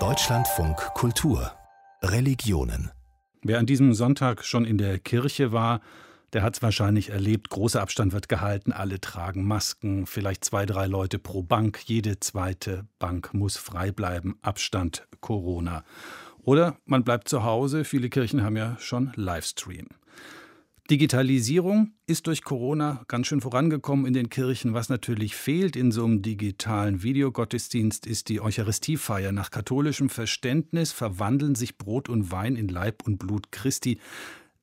Deutschlandfunk Kultur Religionen Wer an diesem Sonntag schon in der Kirche war, der hat es wahrscheinlich erlebt. Großer Abstand wird gehalten, alle tragen Masken, vielleicht zwei, drei Leute pro Bank. Jede zweite Bank muss frei bleiben. Abstand Corona. Oder man bleibt zu Hause. Viele Kirchen haben ja schon Livestream. Digitalisierung ist durch Corona ganz schön vorangekommen in den Kirchen. Was natürlich fehlt in so einem digitalen Videogottesdienst ist die Eucharistiefeier. Nach katholischem Verständnis verwandeln sich Brot und Wein in Leib und Blut Christi.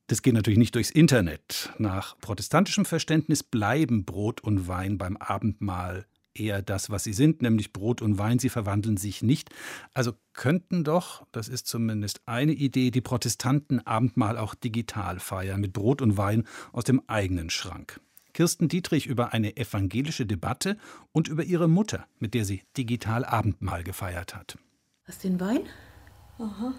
Das geht natürlich nicht durchs Internet. Nach protestantischem Verständnis bleiben Brot und Wein beim Abendmahl eher das, was sie sind, nämlich Brot und Wein. Sie verwandeln sich nicht. Also könnten doch, das ist zumindest eine Idee, die Protestanten Abendmahl auch digital feiern, mit Brot und Wein aus dem eigenen Schrank. Kirsten Dietrich über eine evangelische Debatte und über ihre Mutter, mit der sie digital Abendmahl gefeiert hat. Hast du den Wein? Aha.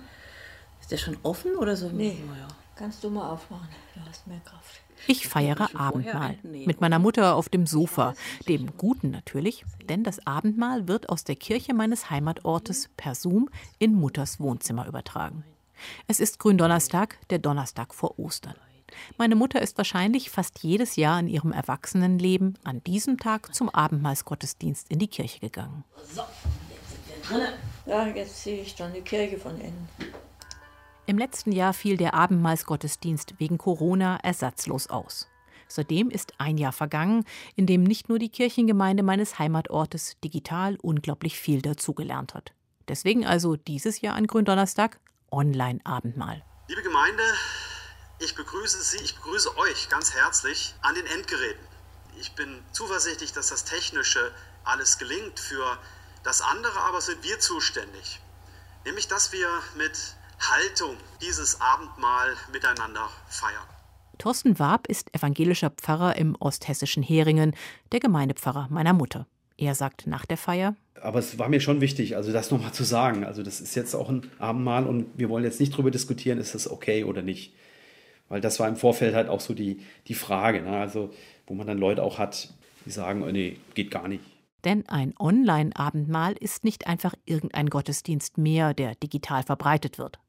Ist der schon offen oder so? Nee. Naja. Kannst du mal aufmachen, du hast mehr Kraft. Ich feiere Abendmahl mit meiner Mutter auf dem Sofa, dem Guten natürlich, denn das Abendmahl wird aus der Kirche meines Heimatortes per Zoom in Mutters Wohnzimmer übertragen. Es ist Gründonnerstag, der Donnerstag vor Ostern. Meine Mutter ist wahrscheinlich fast jedes Jahr in ihrem Erwachsenenleben an diesem Tag zum Abendmahlsgottesdienst in die Kirche gegangen. So, jetzt sind wir drin. Ja, jetzt sehe ich dann die Kirche von innen. Im letzten Jahr fiel der Abendmahlsgottesdienst wegen Corona ersatzlos aus. Seitdem ist ein Jahr vergangen, in dem nicht nur die Kirchengemeinde meines Heimatortes digital unglaublich viel dazugelernt hat. Deswegen also dieses Jahr an Gründonnerstag Online-Abendmahl. Liebe Gemeinde, ich begrüße Sie, ich begrüße euch ganz herzlich an den Endgeräten. Ich bin zuversichtlich, dass das Technische alles gelingt. Für das andere aber sind wir zuständig. Nämlich, dass wir mit Haltung dieses Abendmahl miteinander feiern. Thorsten Warb ist evangelischer Pfarrer im osthessischen Heringen, der Gemeindepfarrer meiner Mutter. Er sagt nach der Feier, aber es war mir schon wichtig, also das nochmal zu sagen. Also das ist jetzt auch ein Abendmahl und wir wollen jetzt nicht darüber diskutieren, ist das okay oder nicht. Weil das war im Vorfeld halt auch so die, die Frage, ne? also wo man dann Leute auch hat, die sagen, oh nee, geht gar nicht. Denn ein Online-Abendmahl ist nicht einfach irgendein Gottesdienst mehr, der digital verbreitet wird.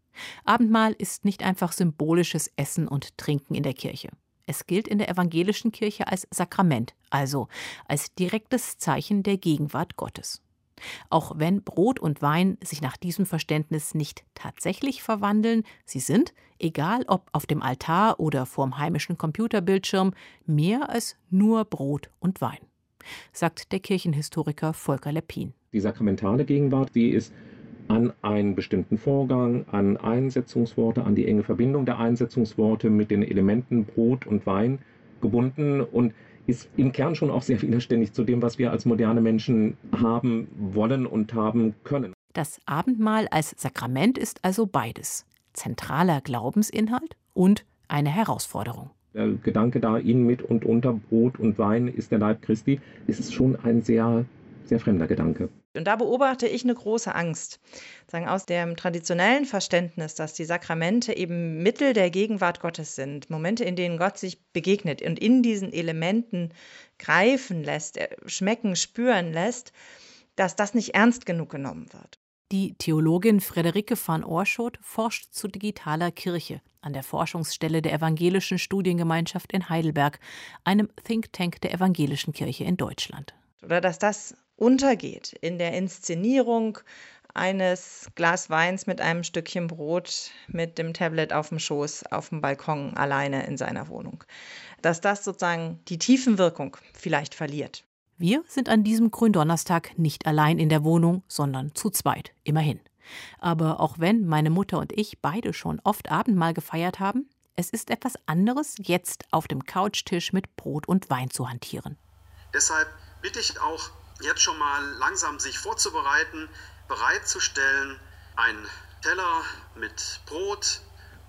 Abendmahl ist nicht einfach symbolisches Essen und Trinken in der Kirche. Es gilt in der evangelischen Kirche als Sakrament, also als direktes Zeichen der Gegenwart Gottes. Auch wenn Brot und Wein sich nach diesem Verständnis nicht tatsächlich verwandeln, sie sind, egal ob auf dem Altar oder vorm heimischen Computerbildschirm, mehr als nur Brot und Wein, sagt der Kirchenhistoriker Volker Leppin. Die sakramentale Gegenwart, die ist an einen bestimmten Vorgang, an Einsetzungsworte, an die enge Verbindung der Einsetzungsworte mit den Elementen Brot und Wein gebunden und ist im Kern schon auch sehr widerständig zu dem, was wir als moderne Menschen haben wollen und haben können. Das Abendmahl als Sakrament ist also beides. Zentraler Glaubensinhalt und eine Herausforderung. Der Gedanke da, in, mit und unter Brot und Wein ist der Leib Christi, ist schon ein sehr, sehr fremder Gedanke. Und da beobachte ich eine große Angst. Sagen aus dem traditionellen Verständnis, dass die Sakramente eben Mittel der Gegenwart Gottes sind, Momente, in denen Gott sich begegnet und in diesen Elementen greifen lässt, äh, schmecken, spüren lässt, dass das nicht ernst genug genommen wird. Die Theologin Frederike van Oorschot forscht zu digitaler Kirche an der Forschungsstelle der Evangelischen Studiengemeinschaft in Heidelberg, einem Think Tank der Evangelischen Kirche in Deutschland. Oder dass das untergeht in der Inszenierung eines Glas Weins mit einem Stückchen Brot mit dem Tablet auf dem Schoß auf dem Balkon alleine in seiner Wohnung. Dass das sozusagen die Tiefenwirkung vielleicht verliert. Wir sind an diesem Gründonnerstag nicht allein in der Wohnung, sondern zu zweit, immerhin. Aber auch wenn meine Mutter und ich beide schon oft Abendmahl gefeiert haben, es ist etwas anderes, jetzt auf dem Couchtisch mit Brot und Wein zu hantieren. Deshalb bitte ich auch jetzt schon mal langsam sich vorzubereiten, bereitzustellen, ein Teller mit Brot,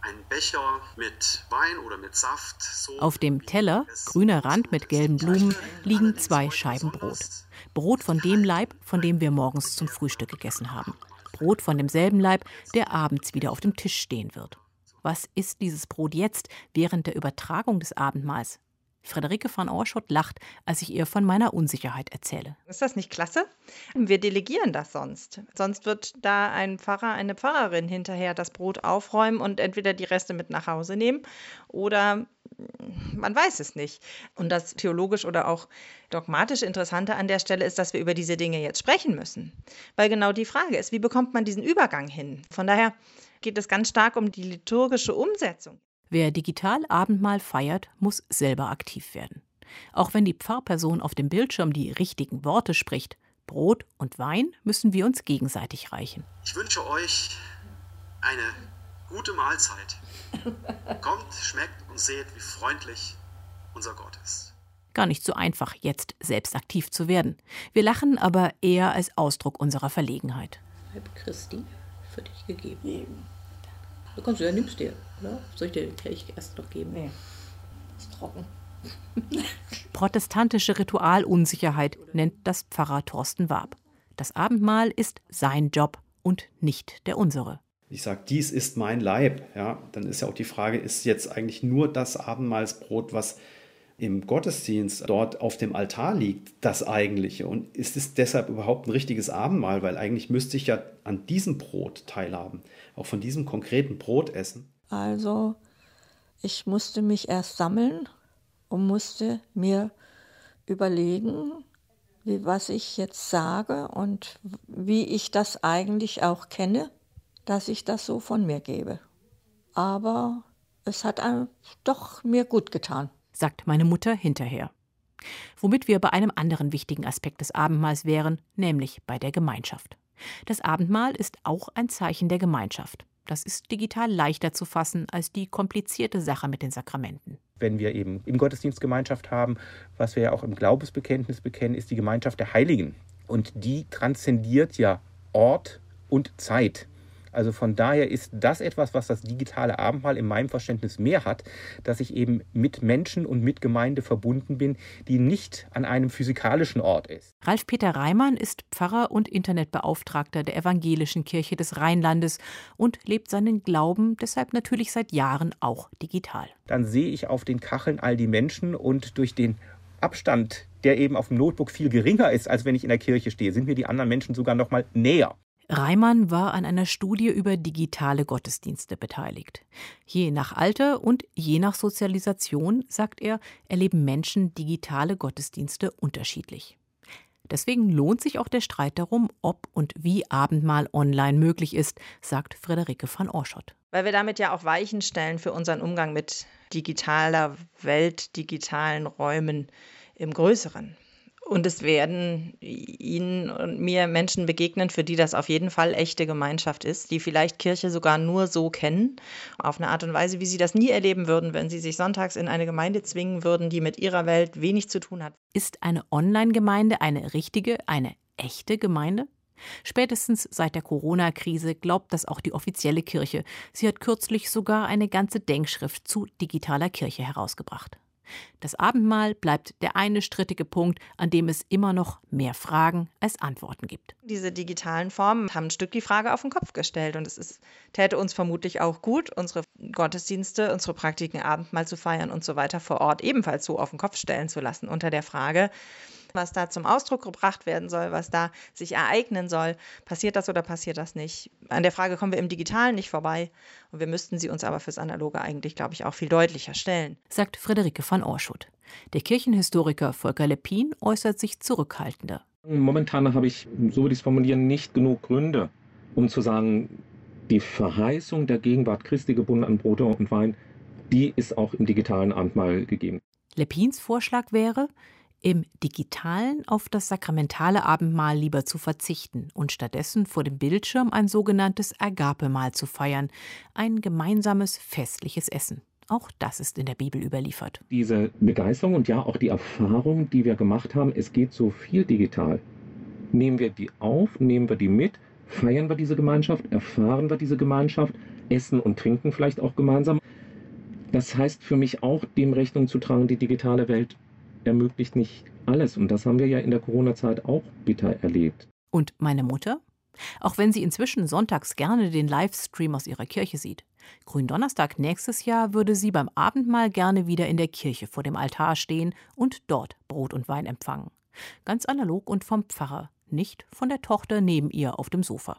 ein Becher mit Wein oder mit Saft. So Auf dem Teller, grüner Rand mit gelben Blumen, liegen zwei Scheiben Brot. Brot von dem Leib, von dem wir morgens zum Frühstück gegessen haben. Brot von demselben Leib, der abends wieder auf dem Tisch stehen wird. Was ist dieses Brot jetzt während der Übertragung des Abendmahls? Friederike van Oorschot lacht, als ich ihr von meiner Unsicherheit erzähle. Ist das nicht klasse? Wir delegieren das sonst. Sonst wird da ein Pfarrer, eine Pfarrerin hinterher das Brot aufräumen und entweder die Reste mit nach Hause nehmen oder man weiß es nicht. Und das theologisch oder auch dogmatisch Interessante an der Stelle ist, dass wir über diese Dinge jetzt sprechen müssen. Weil genau die Frage ist, wie bekommt man diesen Übergang hin? Von daher geht es ganz stark um die liturgische Umsetzung. Wer digital Abendmahl feiert, muss selber aktiv werden. Auch wenn die Pfarrperson auf dem Bildschirm die richtigen Worte spricht, Brot und Wein müssen wir uns gegenseitig reichen. Ich wünsche euch eine gute Mahlzeit. Kommt, schmeckt und seht, wie freundlich unser Gott ist. Gar nicht so einfach, jetzt selbst aktiv zu werden. Wir lachen aber eher als Ausdruck unserer Verlegenheit. Halb Christi für dich gegeben. Du kannst du ja nimmst dir, oder? Soll ich dir den Kelch erst noch geben? Nee. Ist trocken. Protestantische Ritualunsicherheit nennt das Pfarrer Thorsten Warb. Das Abendmahl ist sein Job und nicht der unsere ich sage, dies ist mein Leib, ja, dann ist ja auch die Frage, ist jetzt eigentlich nur das Abendmahlsbrot, was im Gottesdienst dort auf dem Altar liegt, das eigentliche? Und ist es deshalb überhaupt ein richtiges Abendmahl? Weil eigentlich müsste ich ja an diesem Brot teilhaben, auch von diesem konkreten Brot essen. Also, ich musste mich erst sammeln und musste mir überlegen, wie, was ich jetzt sage und wie ich das eigentlich auch kenne dass ich das so von mir gebe. Aber es hat doch mir gut getan, sagt meine Mutter hinterher. Womit wir bei einem anderen wichtigen Aspekt des Abendmahls wären, nämlich bei der Gemeinschaft. Das Abendmahl ist auch ein Zeichen der Gemeinschaft. Das ist digital leichter zu fassen als die komplizierte Sache mit den Sakramenten. Wenn wir eben im Gottesdienst Gemeinschaft haben, was wir ja auch im Glaubensbekenntnis bekennen, ist die Gemeinschaft der Heiligen. Und die transzendiert ja Ort und Zeit. Also von daher ist das etwas, was das digitale Abendmahl in meinem Verständnis mehr hat, dass ich eben mit Menschen und mit Gemeinde verbunden bin, die nicht an einem physikalischen Ort ist. Ralf-Peter Reimann ist Pfarrer und Internetbeauftragter der Evangelischen Kirche des Rheinlandes und lebt seinen Glauben deshalb natürlich seit Jahren auch digital. Dann sehe ich auf den Kacheln all die Menschen und durch den Abstand, der eben auf dem Notebook viel geringer ist, als wenn ich in der Kirche stehe, sind mir die anderen Menschen sogar noch mal näher. Reimann war an einer Studie über digitale Gottesdienste beteiligt. Je nach Alter und je nach Sozialisation, sagt er, erleben Menschen digitale Gottesdienste unterschiedlich. Deswegen lohnt sich auch der Streit darum, ob und wie Abendmahl online möglich ist, sagt Friederike van Orschott. Weil wir damit ja auch Weichen stellen für unseren Umgang mit digitaler Welt, digitalen Räumen im Größeren. Und es werden Ihnen und mir Menschen begegnen, für die das auf jeden Fall echte Gemeinschaft ist, die vielleicht Kirche sogar nur so kennen, auf eine Art und Weise, wie sie das nie erleben würden, wenn sie sich sonntags in eine Gemeinde zwingen würden, die mit ihrer Welt wenig zu tun hat. Ist eine Online-Gemeinde eine richtige, eine echte Gemeinde? Spätestens seit der Corona-Krise glaubt das auch die offizielle Kirche. Sie hat kürzlich sogar eine ganze Denkschrift zu digitaler Kirche herausgebracht. Das Abendmahl bleibt der eine strittige Punkt, an dem es immer noch mehr Fragen als Antworten gibt. Diese digitalen Formen haben ein Stück die Frage auf den Kopf gestellt und es ist, täte uns vermutlich auch gut, unsere Gottesdienste, unsere Praktiken Abendmahl zu feiern und so weiter vor Ort ebenfalls so auf den Kopf stellen zu lassen unter der Frage, was da zum Ausdruck gebracht werden soll, was da sich ereignen soll. Passiert das oder passiert das nicht? An der Frage kommen wir im Digitalen nicht vorbei und wir müssten sie uns aber fürs Analoge eigentlich, glaube ich, auch viel deutlicher stellen. Sagt Friederike van Orschut. Der Kirchenhistoriker Volker Lepin äußert sich zurückhaltender. Momentan habe ich, so würde ich es formulieren, nicht genug Gründe, um zu sagen, die Verheißung der Gegenwart Christi gebunden an Brot und Wein, die ist auch im digitalen Abendmahl gegeben. Lepins Vorschlag wäre, im digitalen auf das sakramentale Abendmahl lieber zu verzichten und stattdessen vor dem Bildschirm ein sogenanntes Agapemahl zu feiern, ein gemeinsames festliches Essen. Auch das ist in der Bibel überliefert. Diese Begeisterung und ja auch die Erfahrung, die wir gemacht haben, es geht so viel digital. Nehmen wir die auf, nehmen wir die mit, feiern wir diese Gemeinschaft, erfahren wir diese Gemeinschaft, essen und trinken vielleicht auch gemeinsam. Das heißt für mich auch, dem Rechnung zu tragen, die digitale Welt ermöglicht nicht alles. Und das haben wir ja in der Corona-Zeit auch bitter erlebt. Und meine Mutter? Auch wenn sie inzwischen sonntags gerne den Livestream aus ihrer Kirche sieht. Gründonnerstag nächstes Jahr würde sie beim Abendmahl gerne wieder in der Kirche vor dem Altar stehen und dort Brot und Wein empfangen. Ganz analog und vom Pfarrer, nicht von der Tochter neben ihr auf dem Sofa.